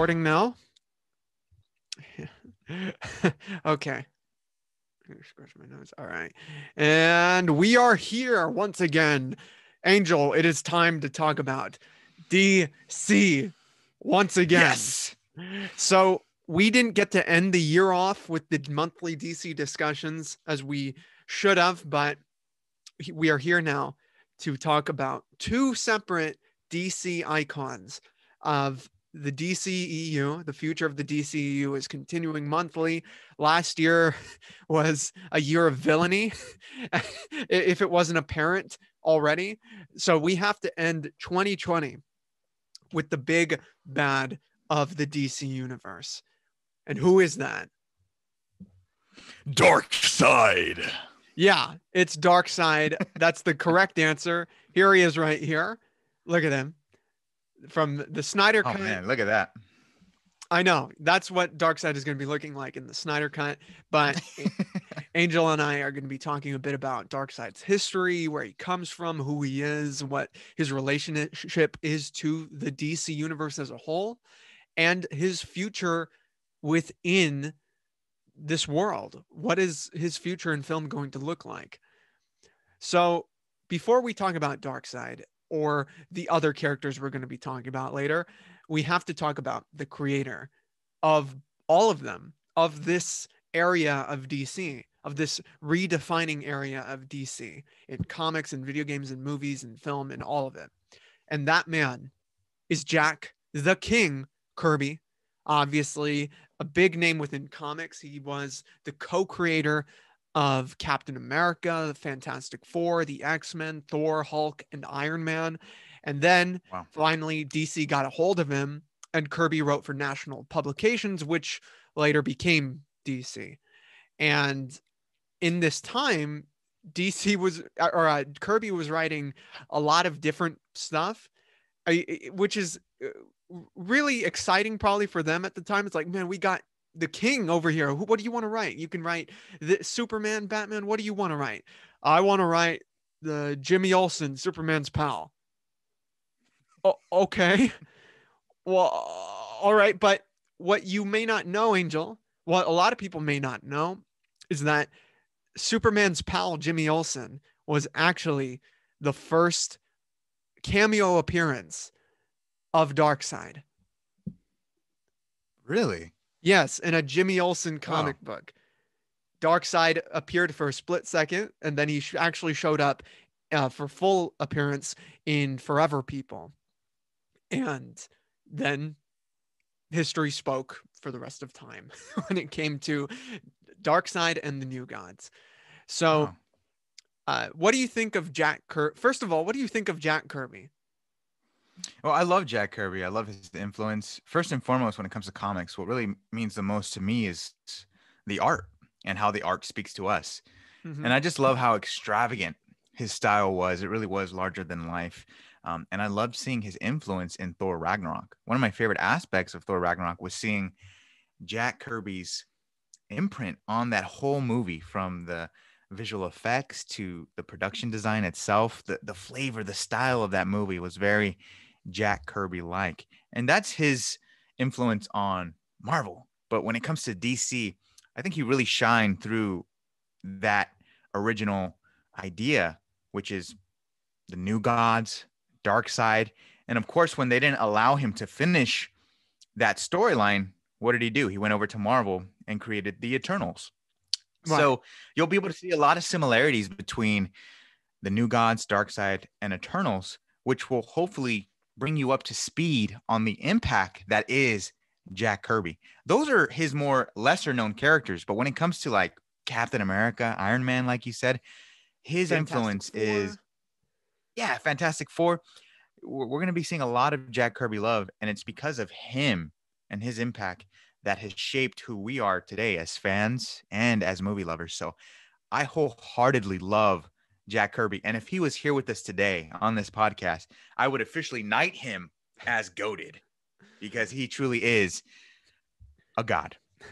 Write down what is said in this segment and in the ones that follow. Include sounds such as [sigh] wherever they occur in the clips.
recording now? [laughs] okay. Scratch my nose. All right. And we are here once again. Angel, it is time to talk about DC once again. Yes. So we didn't get to end the year off with the monthly DC discussions as we should have, but we are here now to talk about two separate DC icons of the DCEU. The future of the DCEU is continuing monthly. Last year [laughs] was a year of villainy, [laughs] if it wasn't apparent already. So we have to end 2020 with the big bad of the DC universe. And who is that? Darkseid. Yeah, it's Darkseid. That's the correct answer. Here he is right here. Look at him. From the Snyder Oh cut. man, look at that. I know. That's what Darkseid is going to be looking like in the Snyder cut. But [laughs] Angel and I are going to be talking a bit about Darkseid's history, where he comes from, who he is, what his relationship is to the DC universe as a whole, and his future within this world. What is his future in film going to look like? So, before we talk about Darkseid or the other characters we're going to be talking about later, we have to talk about the creator of all of them, of this area of DC, of this redefining area of DC in comics and video games and movies and film and all of it. And that man is Jack the King Kirby. Obviously, a big name within comics. He was the co creator of Captain America, the Fantastic Four, the X Men, Thor, Hulk, and Iron Man. And then Wow. finally, DC got a hold of him, and Kirby wrote for National Publications, which later became DC. And in this time, DC was, or uh, Kirby was writing a lot of different stuff, which is uh, really exciting probably for them at the time. It's like, man, we got the king over here. What do you want to write? You can write the Superman, Batman. What do you want to write? I want to write the Jimmy Olsen, Superman's pal. Oh, okay. Well, all right. But what you may not know, Angel, what a lot of people may not know is that Superman's pal, Jimmy Olsen, was actually the first cameo appearance of Darkseid. Really? Yes, in a Jimmy Olsen comic book. Darkseid appeared for a split second, and then he sh- actually showed up uh, for full appearance in Forever People. And then history spoke for the rest of time [laughs] when it came to Darkseid and the New Gods. So, Wow. uh, what do you think of Jack Kirby? First of all, what do you think of Jack Kirby? Well, I love Jack Kirby. I love his influence. First and foremost, when it comes to comics, what really means the most to me is the art and how the art speaks to us. Mhm. And I just love how extravagant his style was. It really was larger than life. Um, and I loved seeing his influence in Thor Ragnarok. One of my favorite aspects of Thor Ragnarok was seeing Jack Kirby's imprint on that whole movie from the visual effects to the production design itself. The, the flavor, the style of that movie was very Jack Kirby like. And that's his influence on Marvel. But when it comes to DC, I think he really shined through that original idea, which is the new gods, Darkseid. And of course, when they didn't allow him to finish that storyline, what did he do? He went over to Marvel and created the Eternals. Right. So you'll be able to see a lot of similarities between the new gods, Darkseid, and Eternals, which will hopefully bring you up to speed on the impact that is Jack Kirby. Those are his more lesser known characters, but when it comes to like Captain America, Iron Man, like you said, his Fantastic influence is yeah, Fantastic Four. We're, we're going to be seeing a lot of Jack Kirby love, and it's because of him and his impact that has shaped who we are today as fans and as movie lovers. So I wholeheartedly love Jack Kirby. And if he was here with us today on this podcast, I would officially knight him as goaded because he truly is a god. [laughs]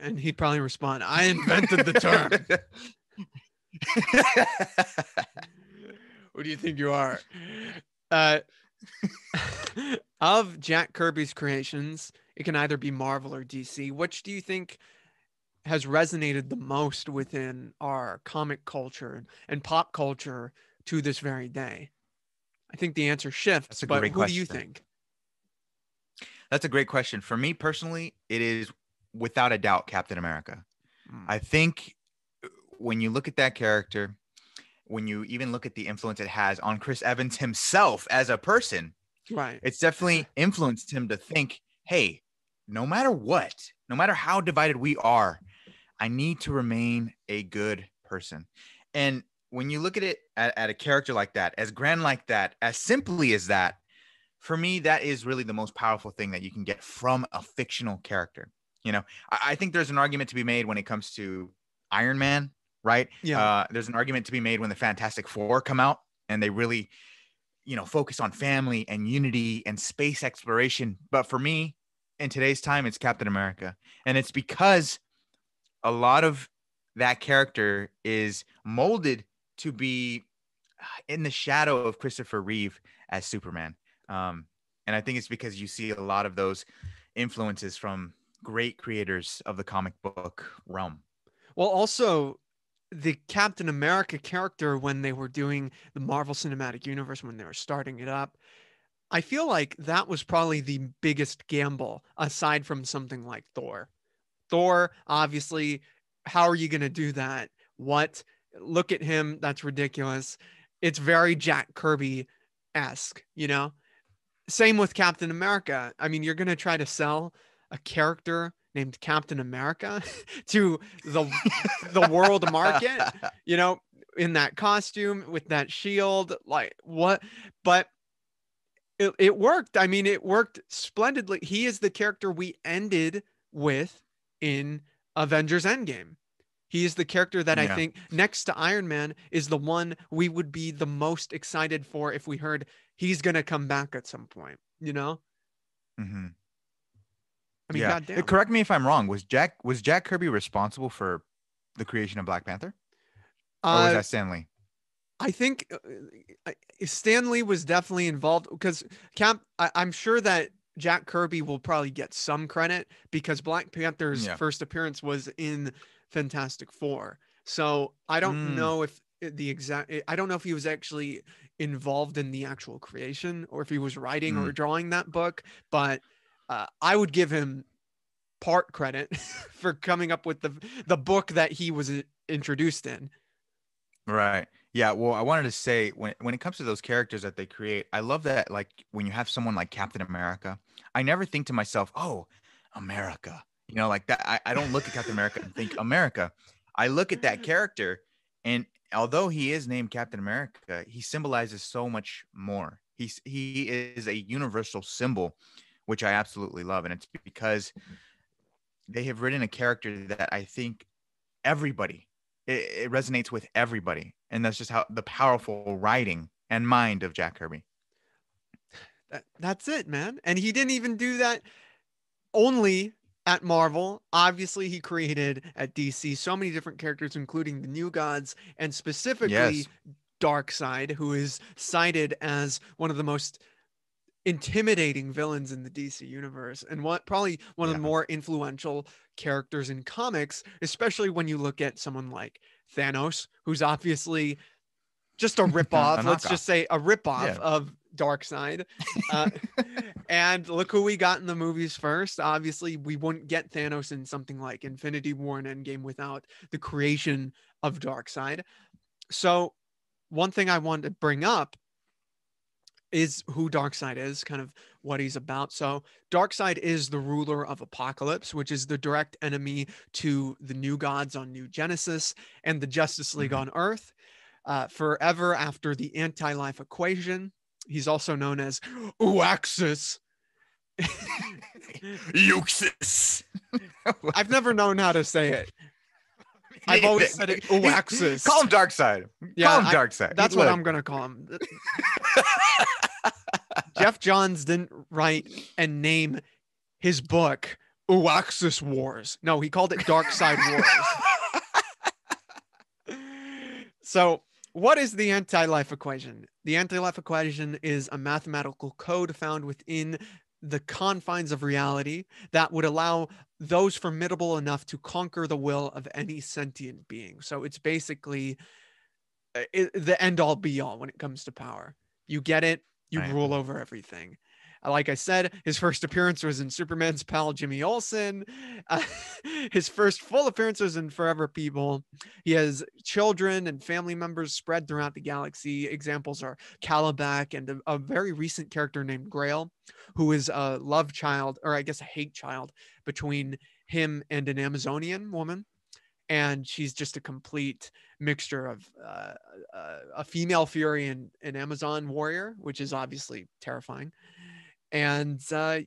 And he'd probably respond, I invented the term. [laughs] Who do you think you are? Uh, [laughs] of Jack Kirby's creations, it can either be Marvel or DC. Which do you think has resonated the most within our comic culture and pop culture to this very day? I think the answer shifts, That's a but great who do you think? That's a great question. For me personally, it is without a doubt Captain America. Mm. I think uh, when you look at that character, when you even look at the influence it has on Chris Evans himself as a person, Right. it's definitely influenced him to think, hey, no matter what, no matter how divided we are, I need to remain a good person. And when you look at it at, at a character like that, as grand like that, as simply as that, for me, that is really the most powerful thing that you can get from a fictional character. You know, I, I think there's an argument to be made when it comes to Iron Man, right? Yeah. Uh, there's an argument to be made when the Fantastic Four come out and they really, you know, focus on family and unity and space exploration. But for me, in today's time, it's Captain America. And it's because a lot of that character is molded to be uh, in the shadow of Christopher Reeve as Superman. Um, and I think it's because you see a lot of those influences from great creators of the comic book realm. Well, also the Captain America character when they were doing the Marvel Cinematic Universe when they were starting it up, I feel like that was probably the biggest gamble aside from something like Thor. Thor, obviously, how are you going to do that? What? Look at him. That's ridiculous. It's very Jack Kirby esque, you know? Same with Captain America. I mean, you're going to try to sell a character named Captain America [laughs] to the the world market, [laughs] you know, in that costume with that shield, like what? But it, it worked. I mean, it worked splendidly. He is the character we ended with in Avengers Endgame. He is the character that I think next to Iron Man is the one we would be the most excited for if we heard he's going to come back at some point, you know? Mhm. I mean, yeah. goddamn. Correct me if I'm wrong. Was Jack was Jack Kirby responsible for the creation of Black Panther, or was Uh, that Stan Lee? I think uh, uh, Stan Lee was definitely involved because Cap. I, I'm sure that Jack Kirby will probably get some credit because Black Panther's Yeah. first appearance was in Fantastic Four. So I don't Mm. know if the exact. I don't know if he was actually involved in the actual creation or if he was writing or drawing that book. But uh, I would give him part credit [laughs] for coming up with the the book that he was introduced in. Right. Yeah. Well, I wanted to say when when it comes to those characters that they create, I love that like when you have someone like Captain America, I never think to myself, oh, America. You know, like that. I, I don't look at Captain America and think America. I look at that character, and although he is named Captain America, he symbolizes so much more. He's he is a universal symbol, which I absolutely love, and it's because they have written a character that I think everybody it, it resonates with everybody and that's just how the powerful writing and mind of jack kirby That, that's it, man. And he didn't even do that only at Marvel. Obviously, he created at DC so many different characters, including the New Gods and specifically Yes. Darkseid, who is cited as one of the most intimidating villains in the DC universe and what probably one of the more influential characters in comics, especially when you look at someone like Thanos, who's obviously just a [laughs] ripoff. let's just say a ripoff Yeah. of Darkseid. Uh, [laughs] and look who we got in the movies first. Obviously, we wouldn't get Thanos in something like Infinity War and Endgame without the creation of Darkseid. So, one thing I wanted to bring up is who Darkseid is, kind of what he's about. So, Darkseid is the ruler of Apokolips, which is the direct enemy to the New Gods on New Genesis and the Justice League Mhm. on Earth. Uh, forever after the anti-life equation, he's also known as Uaxis. [laughs] Euxis. [laughs] I've never known how to say it. I've always said it Uaxis. Call him Darkseid. Yeah, Call him I- Darkseid. That's what I'm gonna call him. [laughs] Geoff Johns didn't write and name his book Uaxis Wars. No, he called it Darkseid [laughs] Wars. so what is the anti-life equation? The anti-life equation is a mathematical code found within the confines of reality that would allow those formidable enough to conquer the will of any sentient being. So it's basically uh, the end all be all when it comes to power. You get it, you Right. rule over everything. Uh, Like I said, his first appearance was in Superman's pal Jimmy Olsen. [laughs] Uh, his first full appearance was in Forever People. He has children and family members spread throughout the galaxy. Examples are Kalibak and a, a very recent character named Grail, who is a love child, or I guess a hate child, between him and an Amazonian woman. And she's just a complete mixture of uh, uh, a female fury and an Amazon warrior, which is obviously terrifying. And uh,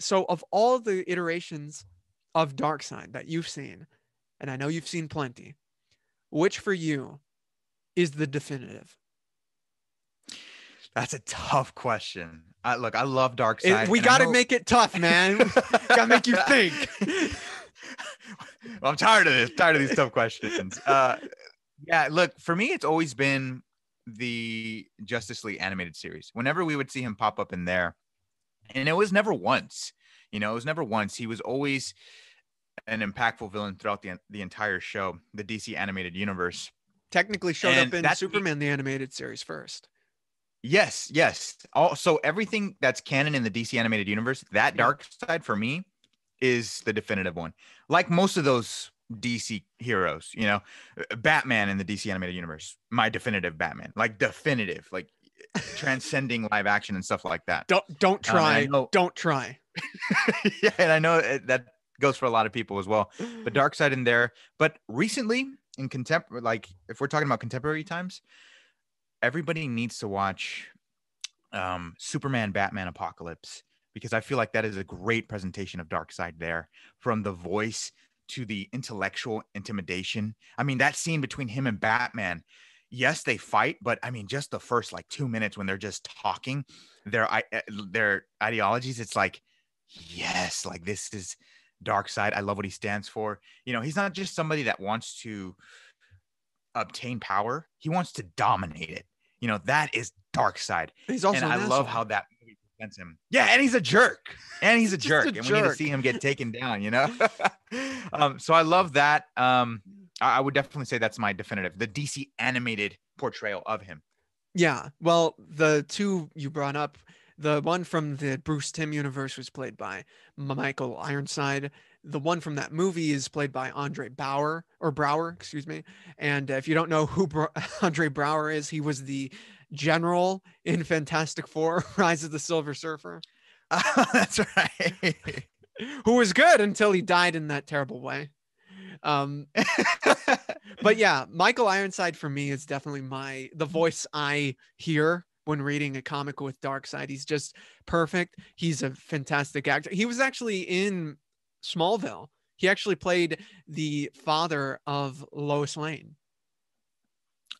so, of all the iterations of Darkseid that you've seen, and I know you've seen plenty, which for you is the definitive? That's a tough question. I, look, I love Dark It- Side. we got to make it tough, man. [laughs] Gotta make you think. well, I'm tired of this. Tired of these tough questions. Uh, yeah, look, for me, it's always been the Justice League animated series. Whenever we would see him pop up in there, and it was never once. You know, it was never once. He was always an impactful villain throughout the the entire show, the DC animated universe. Technically showed And up in Superman the animated series first. Yes, yes. Also, everything that's canon in the DC animated universe, that dark side for me is the definitive one. Like most of those DC heroes, you know, Batman in the DC animated universe, my definitive Batman, like definitive, like transcending live action and stuff like that. Don't don't Um, try. know- don't try. [laughs] yeah, and I know it, that goes for a lot of people as well. But Darkseid in there. But recently in contemporary, like if we're talking about contemporary times, everybody needs to watch um, Superman, Batman, Apocalypse because I feel like that is a great presentation of Darkseid there, from the voice to the intellectual intimidation. I mean, that scene between him and Batman. Yes, they fight, but I mean, just the first like two minutes when they're just talking their i- uh, their ideologies, it's like, yes, like this is Darkseid. I love what he stands for. You know, he's not just somebody that wants to obtain power; he wants to dominate it. You know, that is Darkseid He's also and I love how that movie presents him. Yeah, and he's a jerk. And he's a [laughs] Just a jerk. and we need to see him get taken down, you know? [laughs] [laughs] um, so I love that. Um, I, would definitely say that's my definitive, the DC animated portrayal of him. Yeah. Well, the two you brought up, the one from the Bruce Timm universe was played by Michael Ironside. The one from that movie is played by Andre Bauer or Braugher, excuse me. And if you don't know who [laughs] Andre Braugher is, he was the general in Fantastic Four: [laughs] Rise of the Silver Surfer, [laughs] that's right. who was good until he died in that terrible way. Um, [laughs] but yeah, Michael Ironside for me is definitely my the voice I hear when reading a comic with Darkseid. He's just perfect. He's a fantastic actor. He was actually in Smallville. He actually played the father of Lois Lane.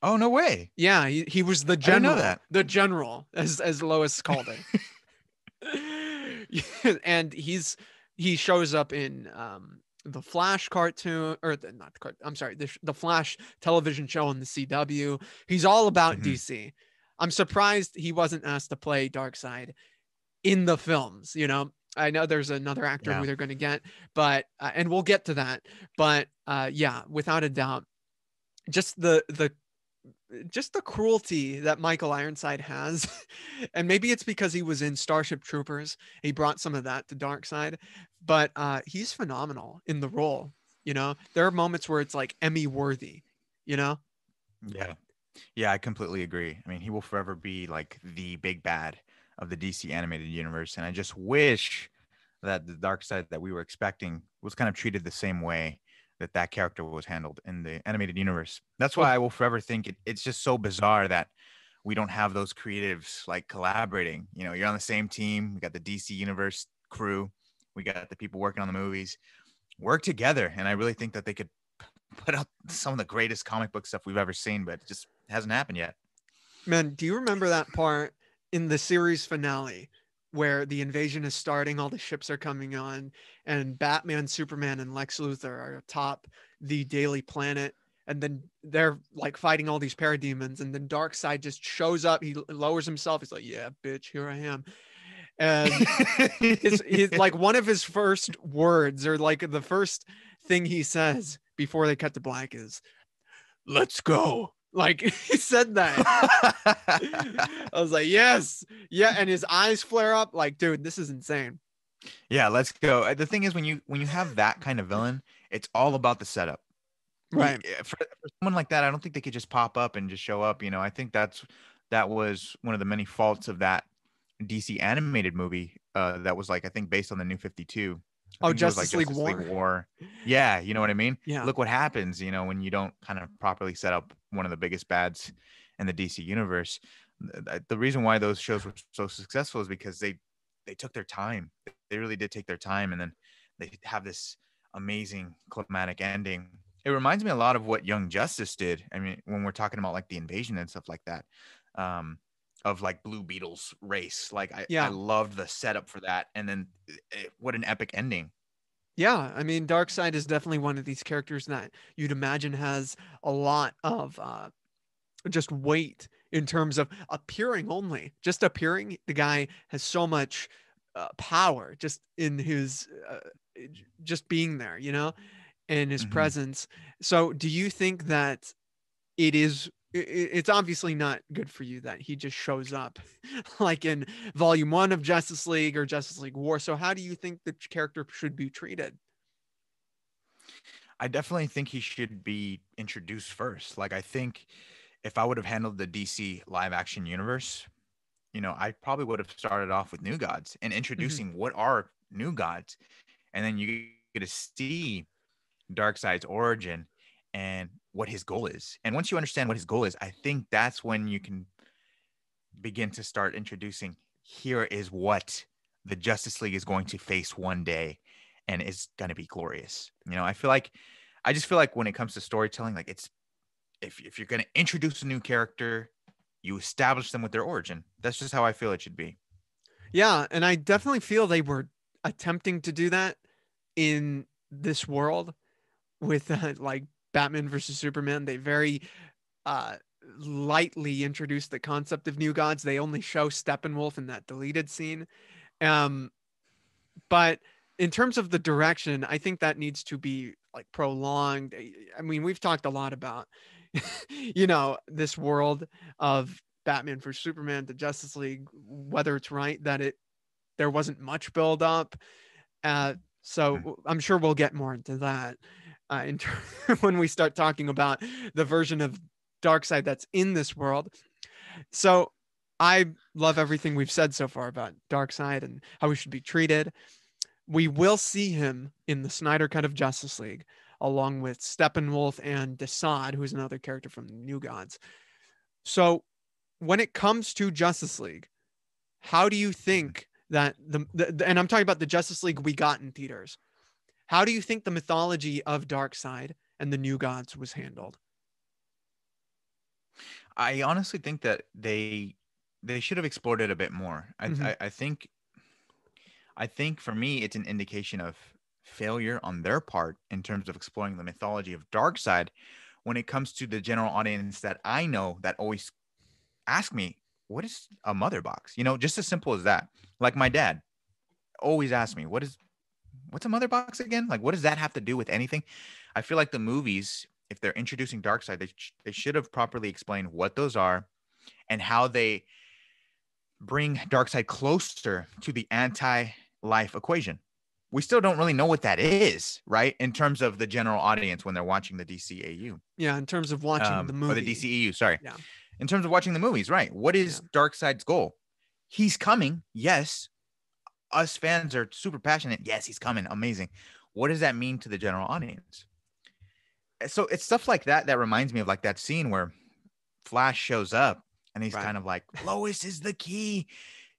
oh, no way. Yeah, he, he was the general. that. The general, as as Lois called it. [laughs] [laughs] and he's he shows up in um the Flash cartoon or the, not the cart, I'm sorry, the, the Flash television show on the CW. He's all about Mhm. DC. I'm surprised he wasn't asked to play Darkseid in the films, you know. I know there's another actor Yeah. who they're going to get, but uh, and we'll get to that. But uh yeah, without a doubt just the the just the cruelty that Michael Ironside has. [laughs] and maybe it's because he was in Starship Troopers. He brought some of that to Darkseid, but uh he's phenomenal in the role. You know, there are moments where it's like Emmy worthy, you know? Yeah. Yeah, I completely agree. I mean, he will forever be like the big bad of the DC animated universe. And I just wish that the Darkseid that we were expecting was kind of treated the same way that that character was handled in the animated universe. That's why I will forever think it, it's just so bizarre that we don't have those creatives like collaborating. You know, you're on the same team. We got the DC universe crew. We got the people working on the movies. Work together. And I really think that they could put out some of the greatest comic book stuff we've ever seen, but it just hasn't happened yet. Man, do you remember that part in the series finale where the invasion is starting, all the ships are coming on, and Batman, Superman, and Lex Luthor are atop the Daily Planet, and then they're like fighting all these parademons and then Darkseid just shows up he lowers himself he's like yeah bitch here i am. And [laughs] his, he's [laughs] like one of his first words or like the first thing he says before they cut to black is let's go like [laughs] he said that [laughs] i was like yes yeah and his eyes flare up like dude this is insane yeah, let's go. Uh, The thing is, when you when you have that kind of villain, it's all about the setup. Right uh, For, for someone like that, I don't think they could just pop up and just show up. You know, I think that's that was one of the many faults of that DC animated movie. Uh, that was like I think based on the New Fifty Two. Oh, Justice League War. Yeah, you know what I mean. yeah Look what happens, you know, when you don't kind of properly set up one of the biggest bads in the DC universe. Th- th- The reason why those shows were so successful is because they they took their time. They really did take their time, and then they have this amazing climatic ending. It reminds me a lot of what Young Justice did. I mean, when we're talking about like the invasion and stuff like that, um, of like Blue Beetle's race. Like I, Yeah. I loved the setup for that, and then eh, what an epic ending. Yeah, I mean, Darkseid is definitely one of these characters that you'd imagine has a lot of uh, just weight in terms of appearing only. Just appearing, the guy has so much uh, power just in his uh, just being there, you know, and his Mhm. presence. So, do you think that it is? It's obviously not good for you that he just shows up, [laughs] like in Volume One of Justice League or Justice League War. So, how do you think the character should be treated? I definitely think he should be introduced first. Like I think if I would have handled the DC live action universe, you know, I probably would have started off with New Gods and mm-hmm. introducing what are New Gods, and then you get to see Darkseid's origin and what his goal is. And once you understand what his goal is, I think that's when you can begin to start introducing here is what the Justice League is going to face one day and it's going to be glorious. You know, I feel like I just feel like when it comes to storytelling like it's if if you're going to introduce a new character, you establish them with their origin. That's just how I feel it should be. Yeah, and I definitely feel they were attempting to do that in this world with uh, [laughs] like Batman versus Superman. They very uh lightly introduced the concept of new gods. They only show Steppenwolf in that deleted scene. Um but in terms of the direction, I think that needs to be like prolonged. I- mean, we've talked a lot about [laughs] you know, this world of Batman for Superman, the Justice League, whether it's right that it there wasn't much build up. Uh, so Mhm. I'm sure we'll get more into that uh, in ter- [laughs] when we start talking about the version of Darkseid that's in this world. So I love everything we've said so far about Darkseid and how we should be treated. We will see him in the Snyder Cut of Justice League, along with Steppenwolf and Desaad, who's another character from the New Gods. So when it comes to Justice League, how do you think that the the- and I'm talking about the Justice League we got in theaters. How do you think the mythology of Darkseid and the New Gods was handled? I honestly think that they they should have explored it a bit more. I, Mhm. I I think I think for me it's an indication of failure on their part in terms of exploring the mythology of Darkseid when it comes to the general audience that I know that always ask me, what is a mother box? You know, just as simple as that. Like my dad always asks me, what is what's a mother box again? Like what does that have to do with anything? I feel like the movies, if they're introducing Darkseid, they, sh- they should have properly explained what those are and how they bring Darkseid closer to the anti-life equation. We still don't really know what that is, right? In terms of the general audience when they're watching the DCAU Yeah, in terms of watching um, the movie. or the DCEU. Sorry. Yeah. In terms of watching the movies, right? What is Darkseid's goal? He's coming. Yes. Us fans are super passionate. Yes, he's coming. Amazing. What does that mean to the general audience? Uh, So it's stuff like that that reminds me of like that scene where Flash shows up and he's Right. kind of like, Lois is the key.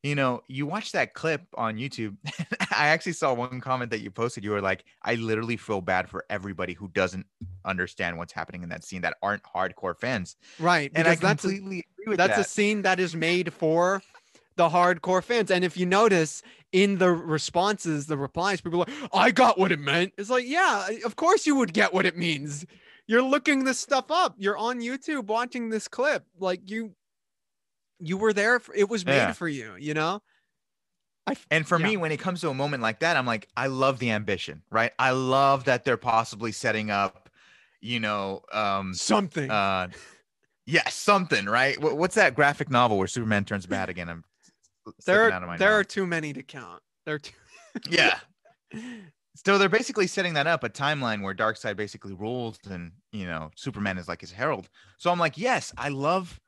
You know, you watch that clip on YouTube. [laughs] I actually saw one comment that you posted. You were like, I literally feel bad for everybody who doesn't understand what's happening in that scene that aren't hardcore fans. right. And I that's a- completely agree with that's that. a scene that is made for the hardcore fans. And if you notice in the responses, the replies, people are like, I got what it meant. It's like, yeah, of course you would get what it means. you're looking this stuff up. You're on YouTube watching this clip. Like you, you were there. For, it was made Yeah. for you. You know. I And for Yeah. me, when it comes to a moment like that, I'm like, I love the ambition, right? I love that they're possibly setting up, you know, um, something. uh, yeah, something, right? Wh- What's that graphic novel where Superman turns bad again? I'm there, slipping out of my there are too many to count. There are too. [laughs] yeah. So they're basically setting that up a timeline where Darkseid basically rules and you know Superman is like his herald. So I'm like, yes, I love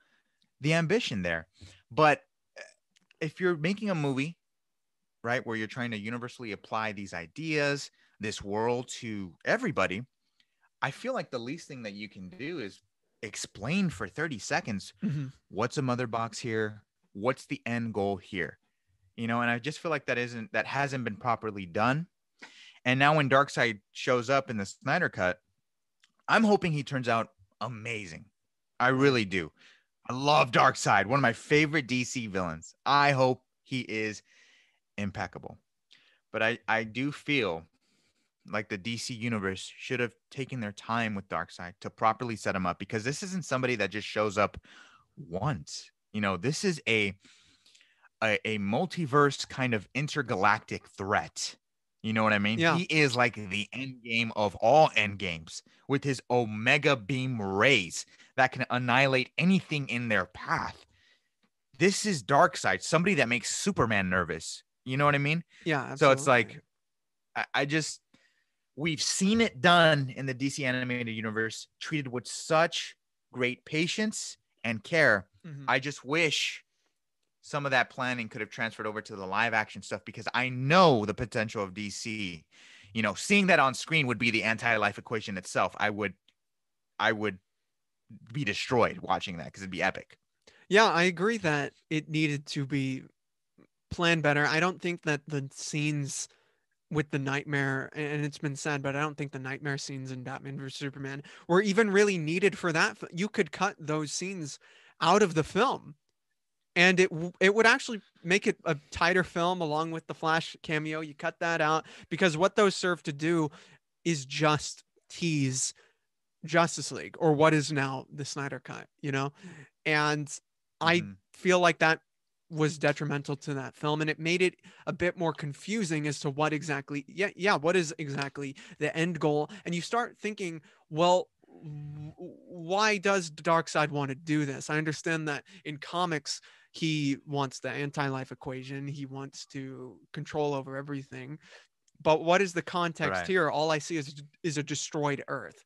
the ambition there. But uh, if you're making a movie, right, where you're trying to universally apply these ideas, this world to everybody, I feel like the least thing that you can do is explain for 30 seconds Mhm. what's a mother box here what's the end goal here? You know and i just feel like that isn't that hasn't been properly done. And now when darkseid shows up in the snyder cut i'm hoping he turns out amazing. I really do. I love darkseid one of my favorite dc villains. I hope he is impeccable. But i i do feel like the DC universe should have taken their time with Darkseid to properly set him up because this isn't somebody that just shows up once. You know, this is a a, a multiverse kind of intergalactic threat. You know what I mean? Yeah. He is like the end game of all end games with his omega beam rays that can annihilate anything in their path. This is Darkseid, somebody that makes Superman nervous. You know what I mean? Yeah. So it's like, I, I just, we've seen it done in the DC animated universe, treated with such great patience and care. Mhm. I just wish some of that planning could have transferred over to the live action stuff because I know the potential of DC. You know, seeing that on screen would be the anti-life equation itself. I would, I would be destroyed watching that because it'd be epic. Yeah, I agree that it needed to be planned better. I don't think that the scenes with the Knightmare, and it's been said, but I don't think the Knightmare scenes in Batman vs Superman were even really needed for that. You could cut those scenes out of the film, and it it would actually make it a tighter film along with the Flash cameo. You cut that out because what those serve to do is just tease Justice League or what is now the Snyder Cut. You know, and I Mhm. feel like that was detrimental to that film and it made it a bit more confusing as to what exactly yeah yeah what is exactly the end goal and you start thinking well why does Darkseid want to do this? I understand that in comics he wants the anti-life equation he wants to control over everything but what is the context Right. here? All i see is is a destroyed earth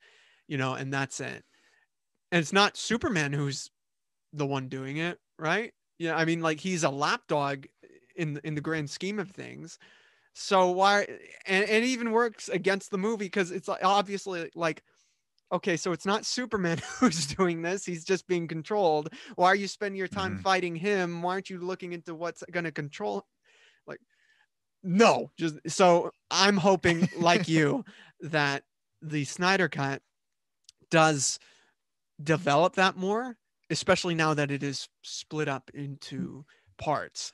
you know and that's it. And it's not superman who's the one doing it right yeah i mean like he's a lapdog in in the grand scheme of things. So why and, and it even works against the movie because it's obviously like okay so it's not superman [laughs] who's doing this he's just being controlled. Why are you spending your time Mhm. fighting him? Why aren't you looking into what's going to control like no just so i'm hoping like [laughs] you that the snyder cut does develop that more especially now that it is split up into parts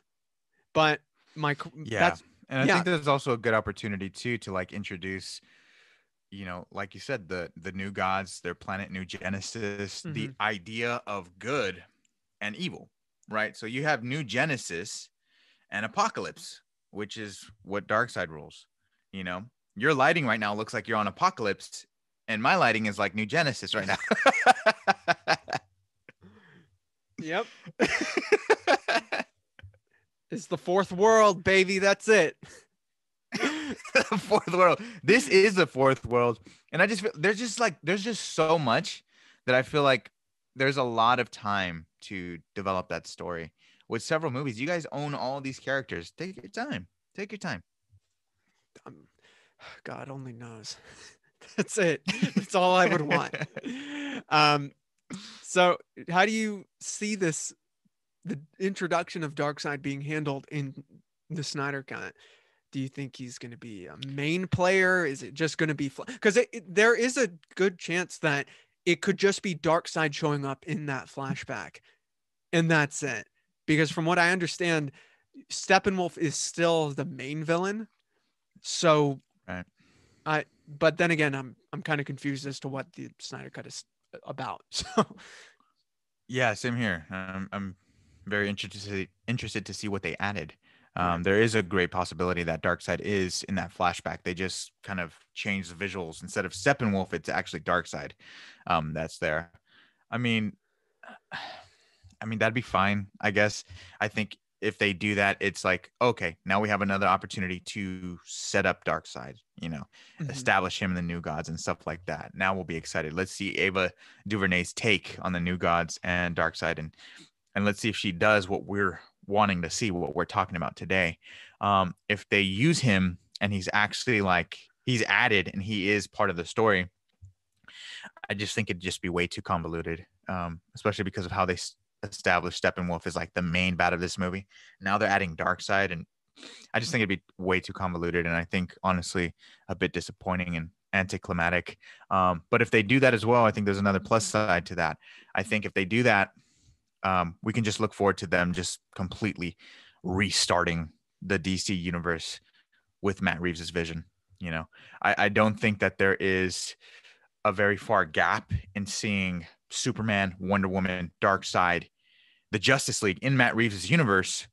but my Yeah. that's And I Yeah. think there's also a good opportunity too to like introduce, you know, like you said, the the new gods, their planet New Genesis, the mm-hmm. idea of good and evil, right? So you have New Genesis and Apokolips, which is what Darkseid rules. You know, your lighting right now looks like you're on Apokolips, and my lighting is like New Genesis right now. [laughs] yep [laughs] it's the fourth world baby that's it [laughs] fourth world. This is the fourth world, and I just feel there's just like there's just so much that I feel like there's a lot of time to develop that story with several movies. You guys own all these characters. Take your time. Take your time. um, [sighs] god only knows [laughs] that's it that's all i would want um so how do you see this the introduction of Darkseid being handled in the Snyder cut? Do you think he's going to be a main player? Is it just going to be because there is a good chance that it could just be Darkseid showing up in that flashback, and that's it. Because from what I understand, Steppenwolf is still the main villain. So, Right. I but then again, I'm I'm kind of confused as to what the Snyder Cut is about. [laughs] So Yeah, same here. Um, I'm very interested to see, interested to see what they added. Um, there is a great possibility that Darkseid is in that flashback. They just kind of changed the visuals instead of Steppenwolf, it's actually Darkseid. Um, that's there. I mean, [sighs] I mean that'd be fine, I guess. I think if they do that, it's like okay, now we have another opportunity to set up Darkseid. You know, Mhm. establish him in the new gods and stuff like that. Now we'll be excited. Let's see Ava DuVernay's take on the new gods and Darkseid, and and let's see if she does what we're wanting to see, what we're talking about today. Um, if they use him and he's actually like he's added and he is part of the story, I just think it'd just be way too convoluted, um, especially because of how they established Steppenwolf is like the main bad of this movie. Now they're adding Darkseid, and I just think it'd be way too convoluted, and I think honestly a bit disappointing and anticlimactic. Um, but if they do that as well, I think there's another plus side to that. I think if they do that, um, we can just look forward to them just completely restarting the DC universe with Matt Reeves's vision. You know, I, I don't think that there is a very far gap in seeing Superman, Wonder Woman, Darkseid, the Justice League in Matt Reeves' universe.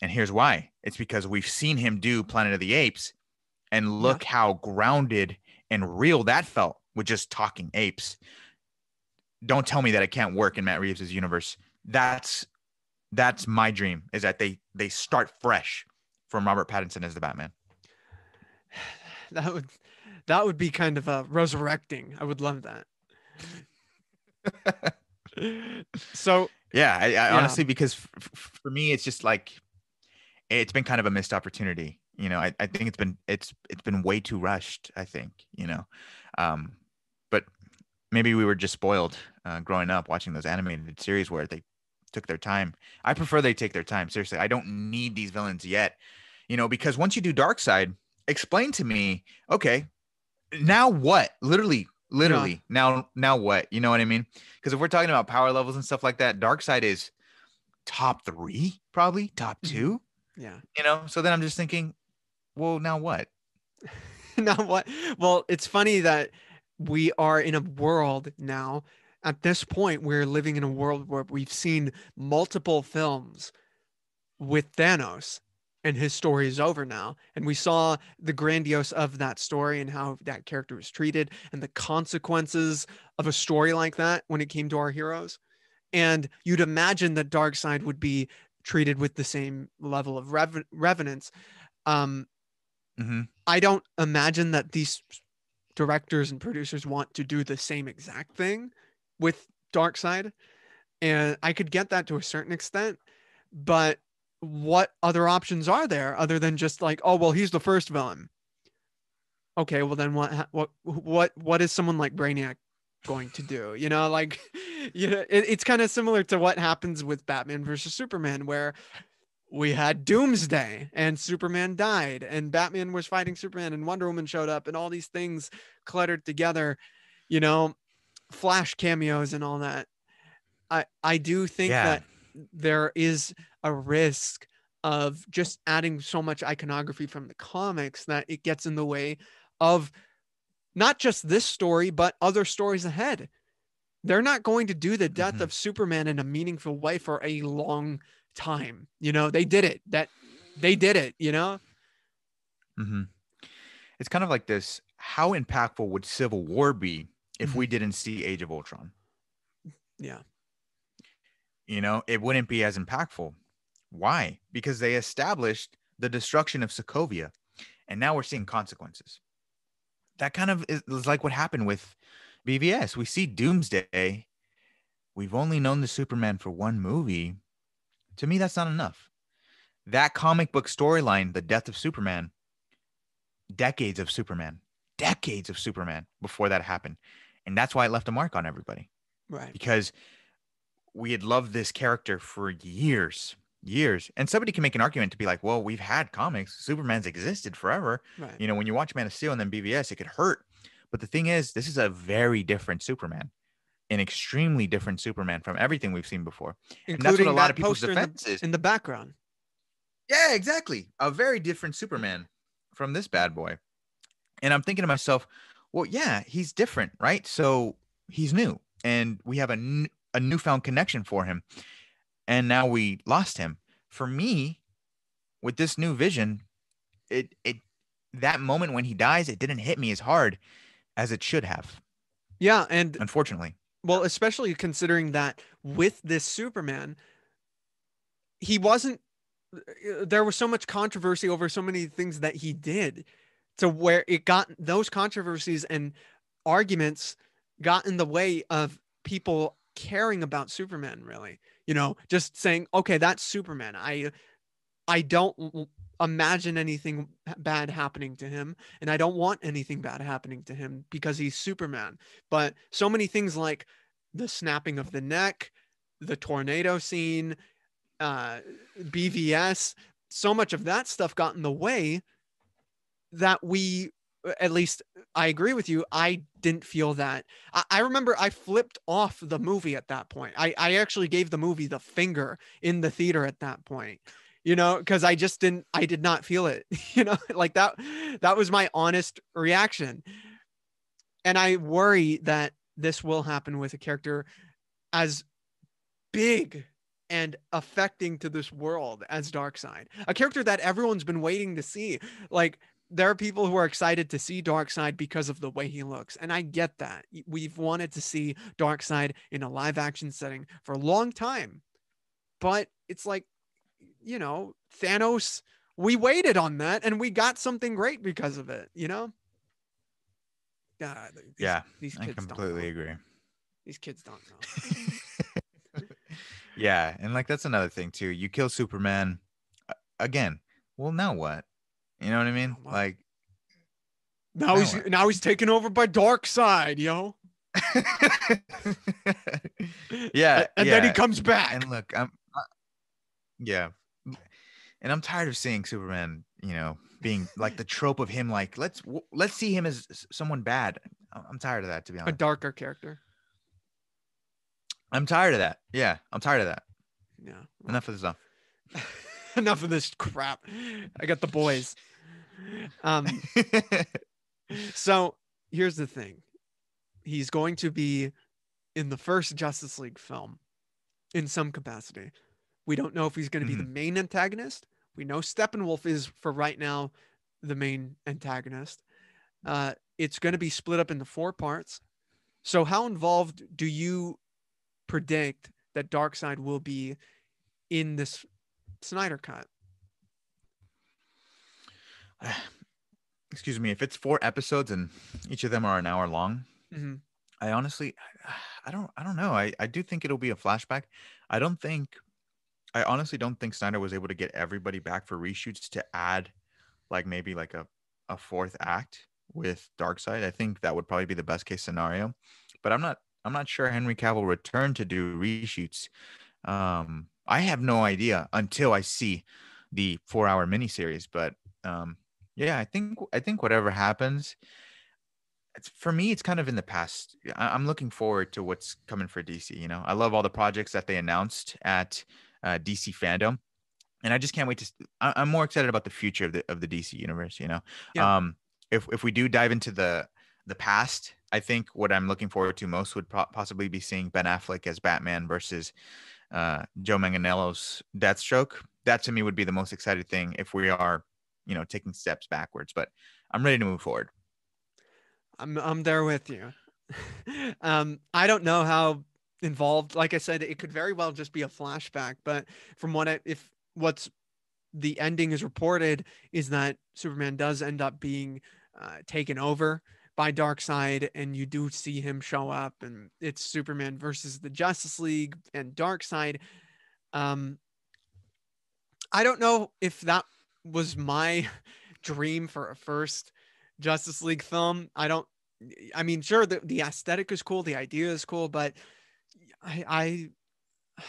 And here's why it's because we've seen him do Planet of the Apes, and look how grounded and real that felt with just talking apes. Don't tell me that it can't work in Matt Reeves' universe. That's that's my dream is that they they start fresh from Robert Pattinson as the Batman. [sighs] that would that would be kind of a resurrecting. I would love that. [laughs] so Yeah, I, I Yeah. honestly, because f- f- for me, it's just like it's been kind of a missed opportunity. You know, I, I think it's been it's it's been way too rushed. I think you know, um, but maybe we were just spoiled uh, growing up watching those animated series where they took their time. I prefer they take their time. Seriously, I don't need these villains yet. You know, because once you do Darkseid, explain to me, okay, now what? Literally, literally, now now what? You know what I mean? Because if we're talking about power levels and stuff like that, Darkseid is top three, probably top Mhm. two. yeah. You know, so then I'm just thinking, well, now what? [laughs] now what well it's funny that we are in a world now at this point we're living in a world where we've seen multiple films with thanos and his story is over now and we saw the grandiose of that story and how that character was treated and the consequences of a story like that when it came to our heroes and you'd imagine that Darkseid would be treated with the same level of rever- reverence um hmm I don't imagine that these directors and producers want to do the same exact thing with Darkseid. And I could get that to a certain extent, but what other options are there other than just like, oh well, he's the first villain. Okay, well then what what what what is someone like Brainiac going to do? You know, like [laughs] you know, it, it's kind of similar to what happens with Batman versus Superman, where we had Doomsday and Superman died and Batman was fighting Superman and Wonder Woman showed up and all these things cluttered together, you know, flash cameos and all that. I I do think Yeah. that there is a risk of just adding so much iconography from the comics that it gets in the way of not just this story but other stories ahead. They're not going to do the death Mhm. of Superman in a meaningful way for a long time. You know, they did it. That they did it, you know? hmm It's kind of like this. How impactful would Civil War be if we didn't see Age of Ultron? Yeah. You know, it wouldn't be as impactful. Why? Because they established the destruction of Sokovia, and now we're seeing consequences. That kind of is, is like what happened with BVS. We see Doomsday. We've only known the Superman for one movie. To me, that's not enough. That comic book storyline, the death of Superman, decades of Superman, decades of Superman before that happened. And that's why it left a mark on everybody Right. because we had loved this character for years, years. And somebody can make an argument to be like, well, we've had comics. Superman's existed forever. Right. You know, when you watch Man of Steel and then BVS, it could hurt. But the thing is, this is a very different Superman, an extremely different Superman from everything we've seen before. And that's what Including a lot of people's poster in the- is. in the background. Yeah, exactly. A very different Superman from this bad boy. And I'm thinking to myself, well, yeah, he's different, right? So he's new, and we have a, n- a newfound connection for him. And now we lost him. For me, with this new vision, it it that moment when he dies, it didn't hit me as hard as it should have. Yeah, and unfortunately, well, especially considering that with this Superman, he wasn't. There was so much controversy over so many things that he did, to where it got those controversies and arguments got in the way of people caring about Superman. Really, you know, just saying, okay, that's Superman. I, I don't imagine anything bad happening to him and i don't want anything bad happening to him because he's superman but so many things like the snapping of the neck the tornado scene uh bvs so much of that stuff got in the way that we at least I agree with you. I didn't feel that. I, I, remember I flipped off the movie at that point. I, I actually gave the movie the finger in the theater at that point you know, because I just didn't, I did not feel it, [laughs] you know, like that, that was my honest reaction. And I worry that this will happen with a character as big and affecting to this world as Darkseid, a character that everyone's been waiting to see. Like, there are people who are excited to see Darkseid because of the way he looks. And I get that. We've wanted to see Darkseid in a live action setting for a long time. But it's like you know, Thanos, we waited on that and we got something great because of it, you know? Ah, God, these, yeah, these kids I completely agree. These kids don't know. [laughs] yeah, and like that's another thing too. You kill Superman again. Well, now what? You know what I mean? Like now, he's now he's taken over by Darkseid, yo. [laughs] yeah, and, yeah. then he comes back. And look, I'm uh, yeah, and I'm tired of seeing Superman, you know, being like the trope of him. Like let's let's see him as someone bad. I'm tired of that, to be honest. A darker character. I'm tired of that. Yeah, I'm tired of that. Yeah. Enough of this stuff. [laughs] [laughs] Enough of this crap. I got the boys. Um. [laughs] so here's the thing. He's going to be in the first Justice League film in some capacity. We don't know if he's going to mm-hmm. be the mm-hmm. main antagonist. We know Steppenwolf is for right now the main antagonist. Uh, it's going to be split up into four parts. So, how involved do you predict that Darkseid will be in this Snyder cut? [sighs] Excuse me. If it's four episodes and each of them are an hour long, mm-hmm. I honestly, [sighs] I don't, I don't know. I, I do think it'll be a flashback. I don't think I honestly don't think Snyder was able to get everybody back for reshoots to add like maybe like a, a fourth act with Darkseid. I think that would probably be the best case scenario. But I'm not I'm not sure Henry Cavill returned to do reshoots. Um, I have no idea until I see the four hour miniseries. But um, yeah, I think I think whatever happens, it's, for me, it's kind of in the past. I, am looking forward to what's coming for DC. You know, I love all the projects that they announced at uh, DC fandom, and I just can't wait to. I, am more excited about the future of the of the DC universe. You know, yeah. um, if if we do dive into the the past, I think what I'm looking forward to most would pro- possibly be seeing Ben Affleck as Batman versus uh, Joe Manganiello's Deathstroke. That to me would be the most excited thing if we are, you know, taking steps backwards. But I'm ready to move forward. I'm I'm there with you. [laughs] um, I don't know how involved. Like I said, it could very well just be a flashback. But from what I, if what's the ending is reported is that Superman does end up being uh, taken over by Darkseid, and you do see him show up, and it's Superman versus the Justice League and Darkseid. Um, I don't know if that was my [laughs] dream for a first Justice League film. I don't. I mean, sure, the, the aesthetic is cool, the idea is cool, but I, I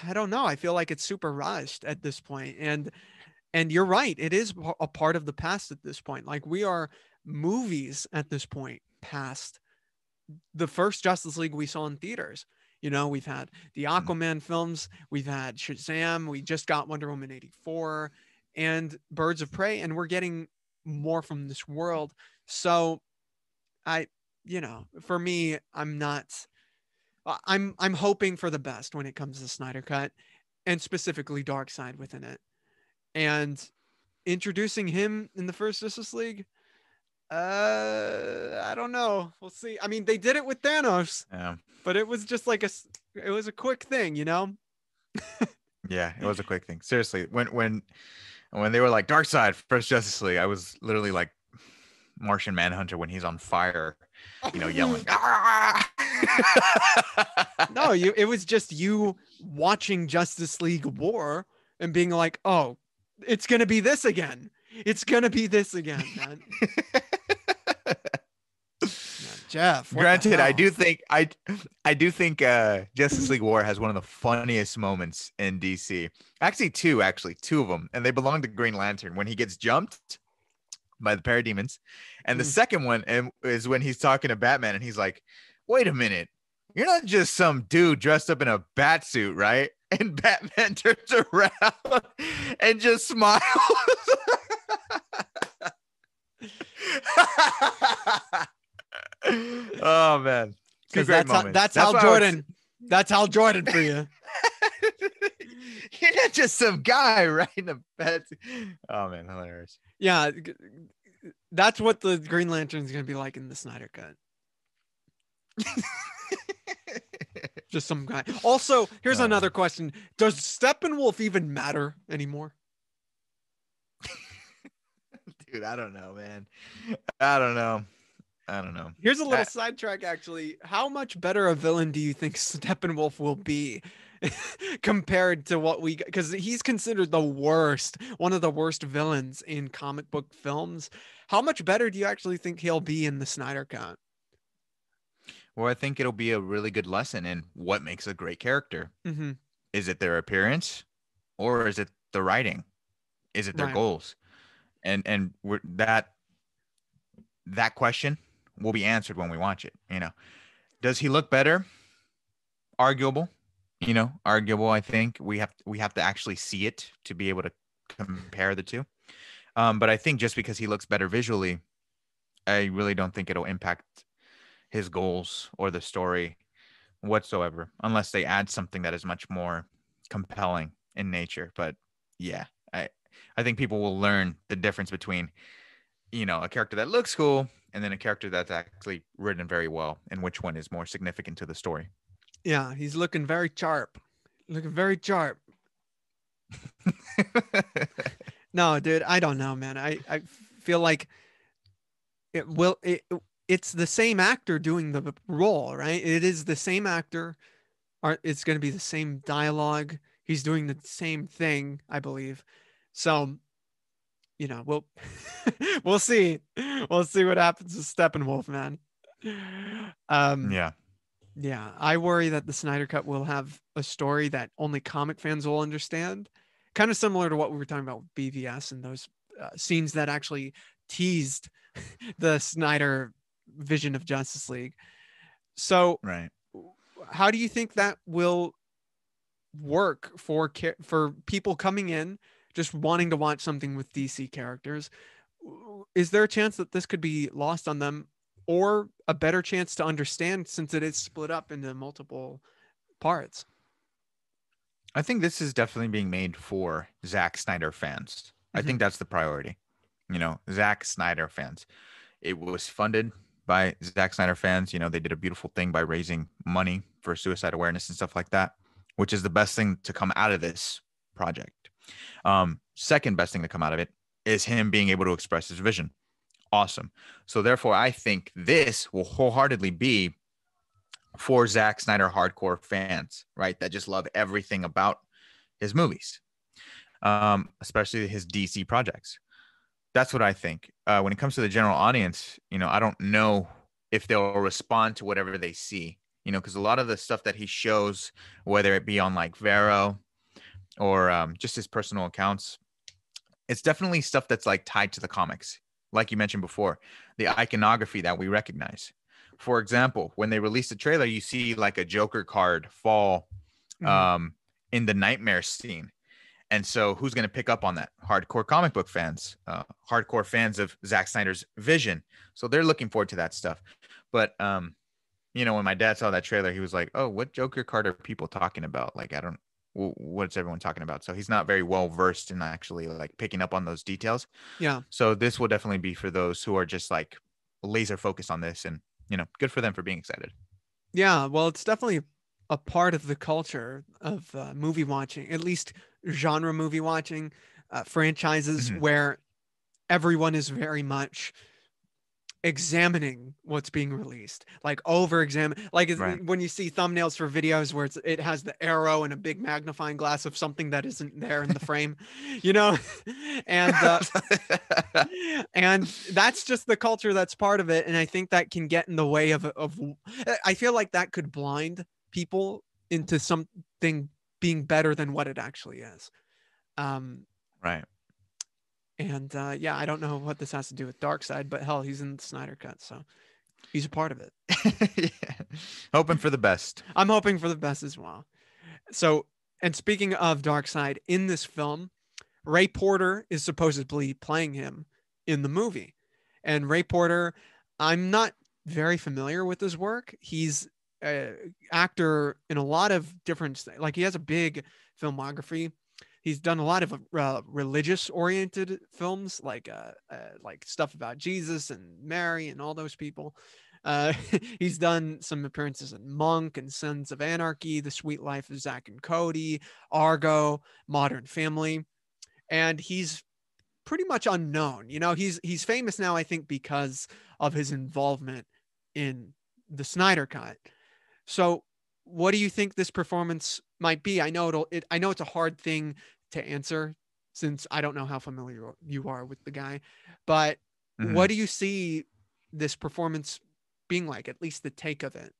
I don't know. I feel like it's super rushed at this. And and you're right, it is a part of the past at this point. Like we are movies at this point past the first Justice League we saw in theaters. You know, we've had the mm-hmm. Aquaman films, we've had Shazam, we just got Wonder Woman 84 and Birds of Prey, and we're getting more from this world. So I, you know, for me, I'm not. I'm I'm hoping for the best when it comes to Snyder Cut, and specifically Darkseid within it, and introducing him in the first Justice League. Uh, I don't know. We'll see. I mean, they did it with Thanos, Yeah. but it was just like a, it was a quick thing, you know. [laughs] Yeah, it was a quick thing. Seriously, when when when they were like Darkseid First Justice League, I was literally like Martian Manhunter when he's on fire, you know, yelling. [laughs] No, you. It was just you watching Justice League War and being like, "Oh, it's gonna be this again. It's gonna be this again." Man. [laughs] Jeff. Granted, I do think I I do think uh Justice League War has one of the funniest moments in DC. Actually, two, actually, two of them, and they belong to Green Lantern when he gets jumped by the parademons. And the Mm. second one um, is when he's talking to Batman and he's like, "Wait a minute. You're not just some dude dressed up in a bat suit, right?" [laughs] And Batman [laughs] turns around and just smiles. [laughs] oh man. Two 'Cause great that's how, moments. that's, how why I was- Jordan. That's how Jordan for you. [laughs] You're not just some guy riding a bat. suit. Oh man, hilarious. Yeah, that's what the Green Lantern's gonna be like in the Snyder Cut. [laughs] Just some guy. Also, here's Uh. another question: Does Steppenwolf even matter anymore? [laughs] Dude, I don't know, man. I don't know. I don't know. Here's a little I- sidetrack. Actually, how much better a villain do you think [laughs] Steppenwolf will be [laughs] compared to what we? Because he's considered the worst, one of the worst villains in comic book films. How much better do you actually think he'll be in the Snyder Cut? Well, I think it'll be a really good lesson in what makes a great character. hmm Is it their appearance, or is it the writing? Is it their Right. goals? And and we're, that that question will be answered when we watch it. You know, does he look better? Arguable. You know, arguable. I think we have we have to actually see it to be able to compare the two. Um, but I think just because he looks better visually, I really don't think it'll impact his goals or the story whatsoever, unless they add something that is much more compelling in nature. But yeah, I I think people will learn the difference between you know a character that looks cool and then a character that's actually written very well, and which one is more significant to the story. Yeah, he's looking very sharp. Looking very sharp. [laughs] No, dude, I don't know, man. I, I feel like it will it it's the same actor doing the role, right? It is the same actor. Or it's going to be the same dialogue. He's doing the same thing, I believe. So, you know, we'll [laughs] we'll see. We'll see what happens with Steppenwolf, man. Um yeah, yeah, I worry that the Snyder Cut will have a story that only comic fans will understand. Kind of similar to what we were talking about with BVS and those uh, scenes that actually teased [laughs] the Snyder vision of Justice League. So, right. how do you think that will work for for people coming in just wanting to watch something with DC characters? Is there a chance that this could be lost on them or a better chance to understand since it is split up into multiple parts? I think this is definitely being made for Zack Snyder fans. I think mm-hmm. that's the priority. You know, Zack Snyder fans. It was funded by Zack Snyder fans. You know, they did a beautiful thing by raising money for suicide awareness and stuff like that, which is the best thing to come out of this project. Um, second best thing to come out of it is him being able to express his vision. Awesome. So therefore, I think this will wholeheartedly be for Zack Snyder hardcore fans, right? That just love everything about his movies, um, especially his DC projects. That's what I think. Uh, when it comes to the general audience, you know, I don't know if they'll respond to whatever they see, you know, because a lot of the stuff that he shows, whether it be on like Vero or um, just his personal accounts, it's definitely stuff that's like tied to the comics. Like you mentioned before, the iconography that we recognize. For example, when they released the trailer, you see like a Joker card fall Mhm. um, in the Knightmare scene. and so who's going to pick up on that? Hardcore comic book fans, uh, hardcore fans of Zack Snyder's vision. So they're looking forward to that stuff. But um, you know, when my dad saw that trailer, he was like, "Oh, what Joker card are people talking about? Like, I don't, what's everyone talking about?" So he's not very well versed in actually like picking up on those details. Yeah. So this will definitely be for those who are just like laser focused on this, and you know, good for them for being excited. Yeah, well, it's definitely a part of the culture of uh, movie watching, at least genre movie watching, uh, franchises Mhm. where everyone is very much examining what's being released like over examine like Right. when you see thumbnails for videos where it's, it has the arrow and a big magnifying glass of something that isn't there in the frame you know [laughs] and uh, [laughs] and that's just the culture that's part of it and i think that can get in the way of of i feel like that could blind people into something being better than what it actually is um right. And uh yeah i don't know what this has to do with Darkseid but hell he's in the snyder cut so he's a part of it [laughs] yeah. Hoping for the best. i'm hoping for the best as well so and speaking of Darkseid in this film ray porter is supposedly playing him in the movie and ray porter i'm not very familiar with his work he's a actor in a lot of different like he has a big filmography he's done a lot of uh, religious oriented films like uh, uh, like stuff about jesus and mary and all those people. Uh, [laughs] he's done some appearances in monk and sons of anarchy the suite life of zack and cody argo modern family. And he's pretty much unknown you know? He's he's famous now i think because of his involvement in the snyder cut. So what do you think this performance might be? I know it'll it, i know it's a hard thing to answer since i don't know how familiar you are with the guy but Mhm. what do you see this performance being like at least the take of it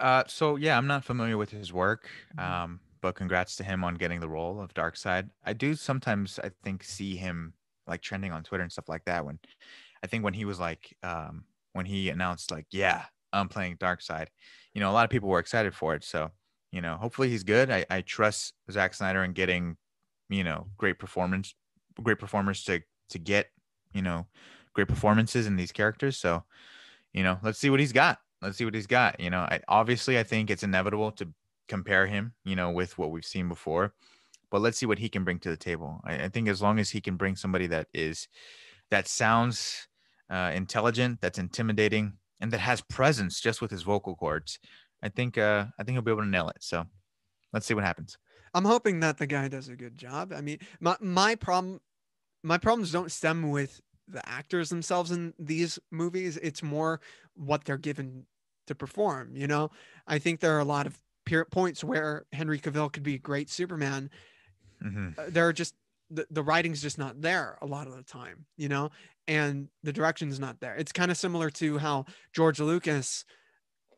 Uh, so yeah, I'm not familiar with his work. Mhm. Um, but congrats to him on getting the role of Darkseid. I do sometimes, I think, see him like trending on Twitter and stuff like that. When I think when he was like, um, when he announced like, yeah, I'm playing Darkseid, you know, a lot of people were excited for it. So you know, hopefully he's good. I, I trust Zack Snyder in getting, you know, great performance, great performers to to get, you know, great performances in these characters. So, you know, let's see what he's got. Let's see what he's got. You know, I, obviously, I think it's inevitable to compare him, you know, with what we've seen before, but let's see what he can bring to the table. I, I think as long as he can bring somebody that is, that sounds uh, intelligent, that's intimidating, and that has presence just with his vocal cords, I think, uh, I think he'll be able to nail it. So, let's see what happens. I'm hoping that the guy does a good job. I mean, my my problem, my problems don't stem with the actors themselves in these movies. It's more what they're given to perform. You know, I think there are a lot of points where Henry Cavill could be a great Superman. hmm Uh, There are just the, the writing's just not there a lot of the time, you know, and the direction's not there. It's kind of similar to how George Lucas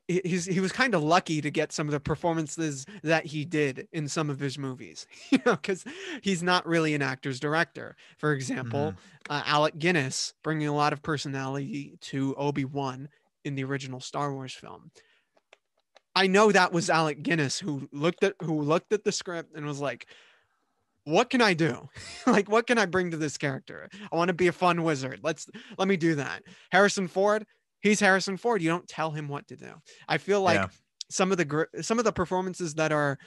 he's he was kind of lucky to get some of the performances that he did in some of his movies [laughs] you know because he's not really an actor's director. For example uh, alec guinness bringing a lot of personality to obi-wan in the original star wars film. I know that was alec guinness who looked at who looked at the script and was like what can i do? [laughs] Like what can i bring to this character? I want to be a fun wizard. Let's let me do that. Harrison ford he's Harrison Ford. You don't tell him what to do. I feel like Yeah. some of the gr- some of the performances that are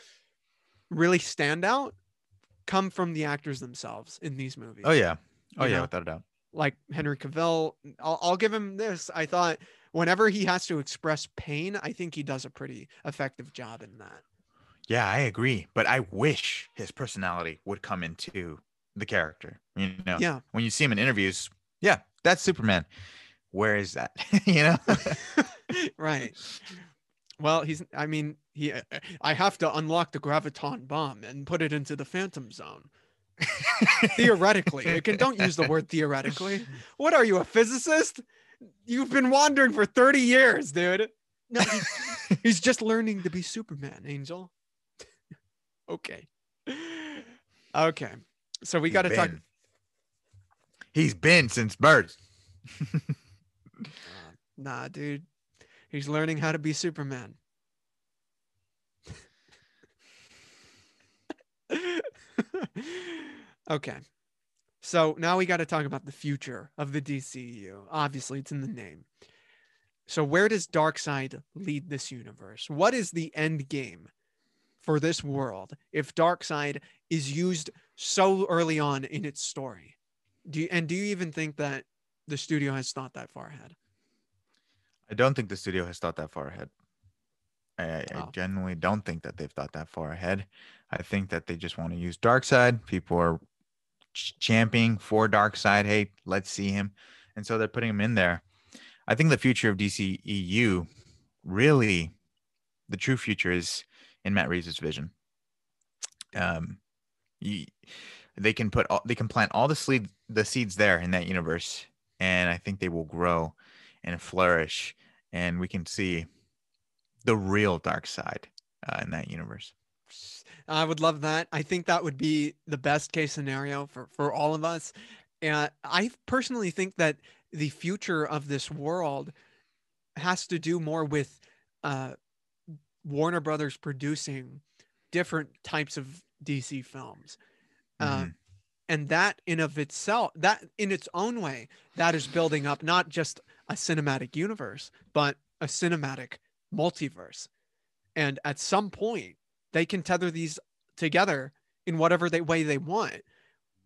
really stand out come from the actors themselves in these movies. Oh yeah. Oh You yeah, know? without a doubt. Like Henry Cavill, I'll, I'll give him this. I thought whenever he has to express pain, I think he does a pretty effective job in that. Yeah, I agree. But I wish his personality would come into the character. You know, Yeah. when you see him in interviews, yeah, that's Superman. Where is that? [laughs] you know? [laughs] right. Well, he's. I mean, he. Uh, uh, I have to unlock the graviton bomb and put it into the phantom zone. theoretically, you can don't use the word theoretically. What are you, a physicist? You've been wandering for thirty years, dude. No, he- [laughs] he's just learning to be Superman, Angel. okay. Okay. So we got to talk. He's been since birth. Nah, dude. He's learning how to be Superman. [laughs] okay. So now we got to talk about the future of the DCU. Obviously, it's in the name. So where does Darkseid lead this universe? What is the end game for this world if Darkseid is used so early on in its story? Do you, and do you even think that the studio has thought that far ahead? I don't think the studio has thought that far ahead. I, I, I Oh. genuinely don't think that they've thought that far ahead. I think that they just want to use Darkseid. People are ch- championing for Darkseid. Hey, let's see him, and so they're putting him in there. I think the future of DCEU, really, the true future is in Matt Reeves' vision. Um, you, they can put all, they can plant all the seed the seeds there in that universe, and I think they will grow and flourish, and we can see the real Darkseid uh, in that universe. I would love that. I think that would be the best case scenario for, for all of us. And I personally think that the future of this world has to do more with uh, Warner Brothers producing different types of DC films. Uh, Mhm. And that in of itself, that in its own way, that is building up not just a cinematic universe, but a cinematic multiverse. And at some point, they can tether these together in whatever they way they want.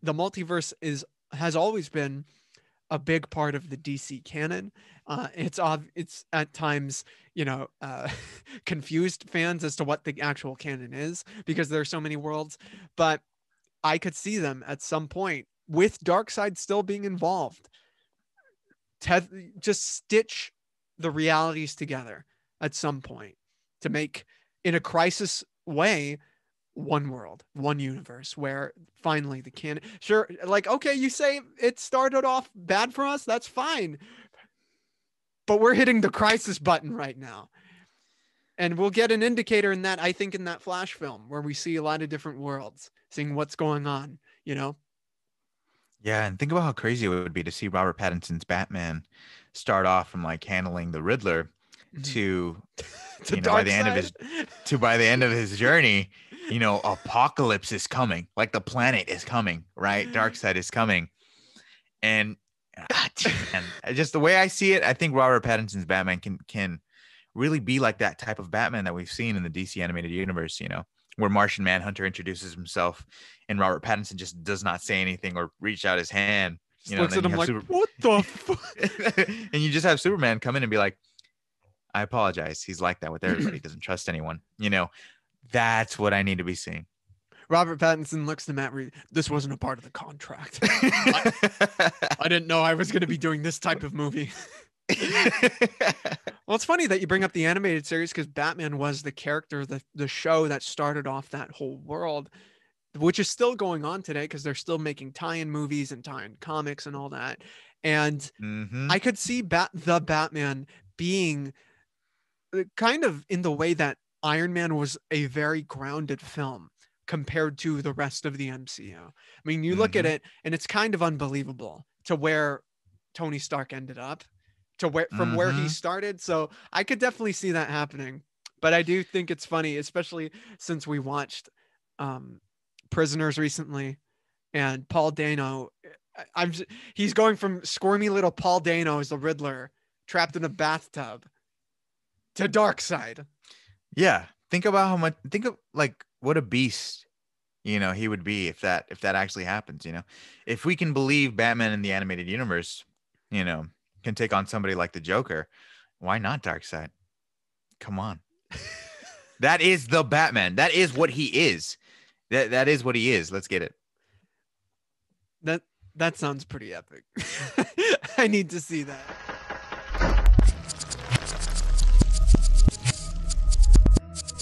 The multiverse is has always been a big part of the DC canon. Uh, it's ob- it's at times you know uh, [laughs] confused fans as to what the actual canon is because there are so many worlds. But I could see them at some point with Darkseid still being involved. Just stitch the realities together at some point to make in a crisis way one world one universe where finally the can. sure like okay you say it started off bad for us that's fine but we're hitting the crisis button right now and we'll get an indicator in that i think in that flash film where we see a lot of different worlds seeing what's going on you know Yeah, and think about how crazy it would be to see Robert Pattinson's Batman start off from like handling the Riddler to [laughs] To you know, by the end of his to by the end of his [laughs] journey, you know, Apokolips is coming. Like the planet is coming, right? Darkseid is coming. And [sighs] ah, and just the way I see it, I think Robert Pattinson's Batman can can really be like that type of Batman that we've seen in the DC animated universe, you know, where Martian Manhunter introduces himself and Robert Pattinson just does not say anything or reach out his hand. Just You know, looks at him like Super- what the [laughs] fuck [laughs] and you just have Superman come in and be like, I apologize. He's like that with everybody, doesn't trust anyone. You know, that's what I need to be seeing. robert pattinson looks to matt reeves this wasn't a part of the contract [laughs] i didn't know i was going to be doing this type of movie [laughs] Well, it's funny that you bring up the animated series because Batman was the character, the the show that started off that whole world, which is still going on today because they're still making tie-in movies and tie-in comics and all that. And Mhm. I could see Bat the Batman being uh, kind of in the way that Iron Man was a very grounded film compared to the rest of the MCU. I mean, you look at Mhm. it and it's kind of unbelievable to where Tony Stark ended up, to where from where he Mhm. started. So I could definitely see that happening. But I do think it's funny, especially since we watched um, Prisoners recently, and Paul Dano. I'm j- he's going from squirmy little Paul Dano as the Riddler trapped in a bathtub to Darkseid. yeah. Think about how much think of like what a beast, you know, he would be if that if that actually happens, you know. If we can believe Batman in the animated universe, you know, can take on somebody like the Joker, why not Darkseid? Come on. [laughs] that is the Batman. That is what he is. That that is what he is. Let's get it. That that sounds pretty epic. [laughs] I need to see that.